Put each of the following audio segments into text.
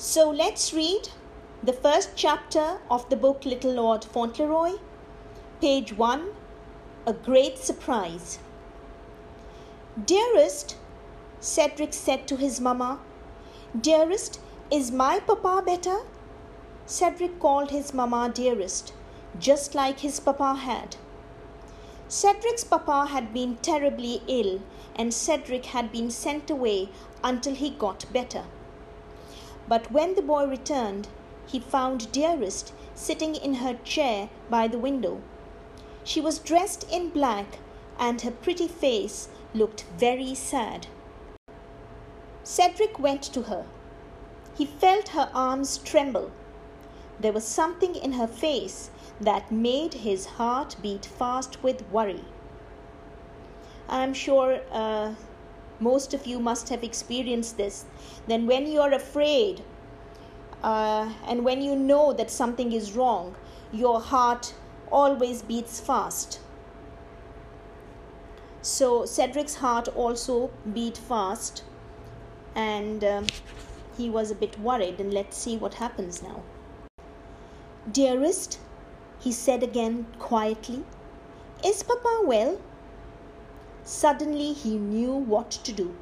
So let's read the first chapter of the book Little Lord Fauntleroy, page 1 A Great Surprise. Dearest, Cedric said to his mamma, Dearest, is my papa better? Cedric called his mamma dearest, just like his papa had. Cedric's papa had been terribly ill, and Cedric had been sent away until he got better. But when the boy returned, he found Dearest sitting in her chair by the window. She was dressed in black, and her pretty face looked very sad. Cedric went to her. He felt her arms tremble. There was something in her face that made his heart beat fast with worry. I'm sure uh, most of you must have experienced this. Then, when you're afraid uh, and when you know that something is wrong, your heart always beats fast. So, Cedric's heart also beat fast and uh, he was a bit worried. And let's see what happens now. Dearest, he said again quietly, is Papa well? Suddenly he knew what to do.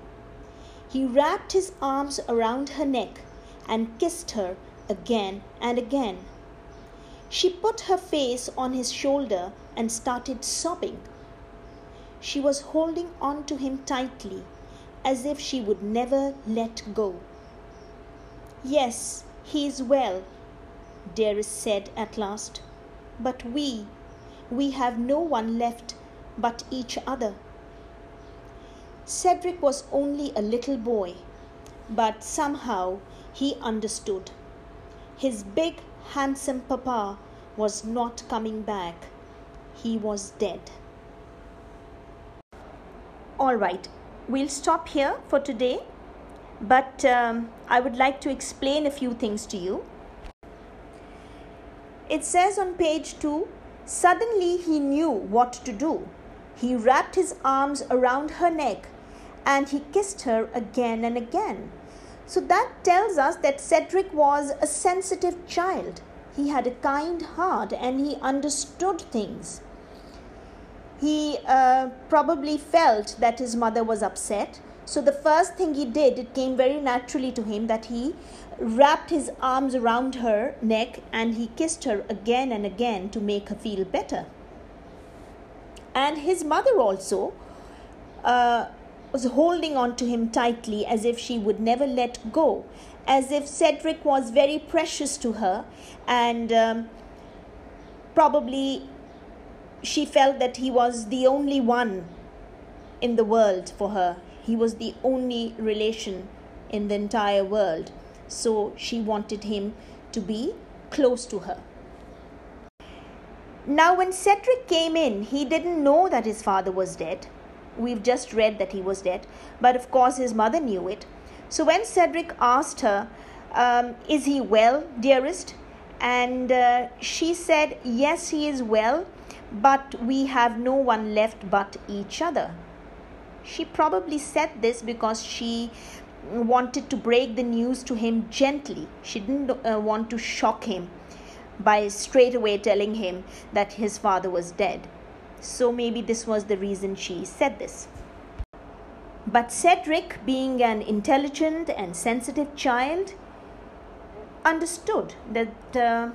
He wrapped his arms around her neck and kissed her again and again. She put her face on his shoulder and started sobbing. She was holding on to him tightly, as if she would never let go. Yes, he is well, Dearest said at last. But we, we have no one left but each other. Cedric was only a little boy, but somehow he understood. His big, handsome papa was not coming back. He was dead. All right, we'll stop here for today, but um, I would like to explain a few things to you. It says on page 2 Suddenly he knew what to do. He wrapped his arms around her neck and he kissed her again and again. So that tells us that Cedric was a sensitive child. He had a kind heart and he understood things. He uh, probably felt that his mother was upset. So the first thing he did, it came very naturally to him that he wrapped his arms around her neck and he kissed her again and again to make her feel better. And his mother also uh, was holding on to him tightly as if she would never let go, as if Cedric was very precious to her, and um, probably she felt that he was the only one in the world for her. He was the only relation in the entire world. So she wanted him to be close to her. Now, when Cedric came in, he didn't know that his father was dead. We've just read that he was dead, but of course his mother knew it. So when Cedric asked her, um, Is he well, dearest? And uh, she said, Yes, he is well, but we have no one left but each other. She probably said this because she wanted to break the news to him gently. She didn't uh, want to shock him by straight away telling him that his father was dead. So maybe this was the reason she said this. But Cedric, being an intelligent and sensitive child, understood that uh,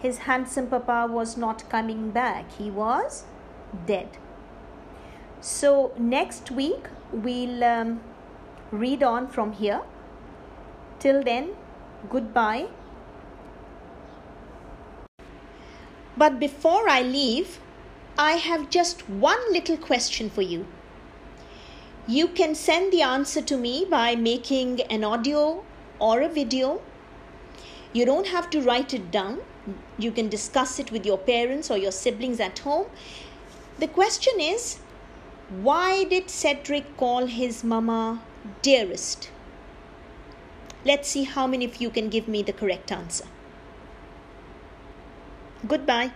his handsome papa was not coming back. He was dead. So, next week we'll um, read on from here. Till then, goodbye. But before I leave, I have just one little question for you. You can send the answer to me by making an audio or a video. You don't have to write it down. You can discuss it with your parents or your siblings at home. The question is why did Cedric call his mama dearest? Let's see how many of you can give me the correct answer. Goodbye.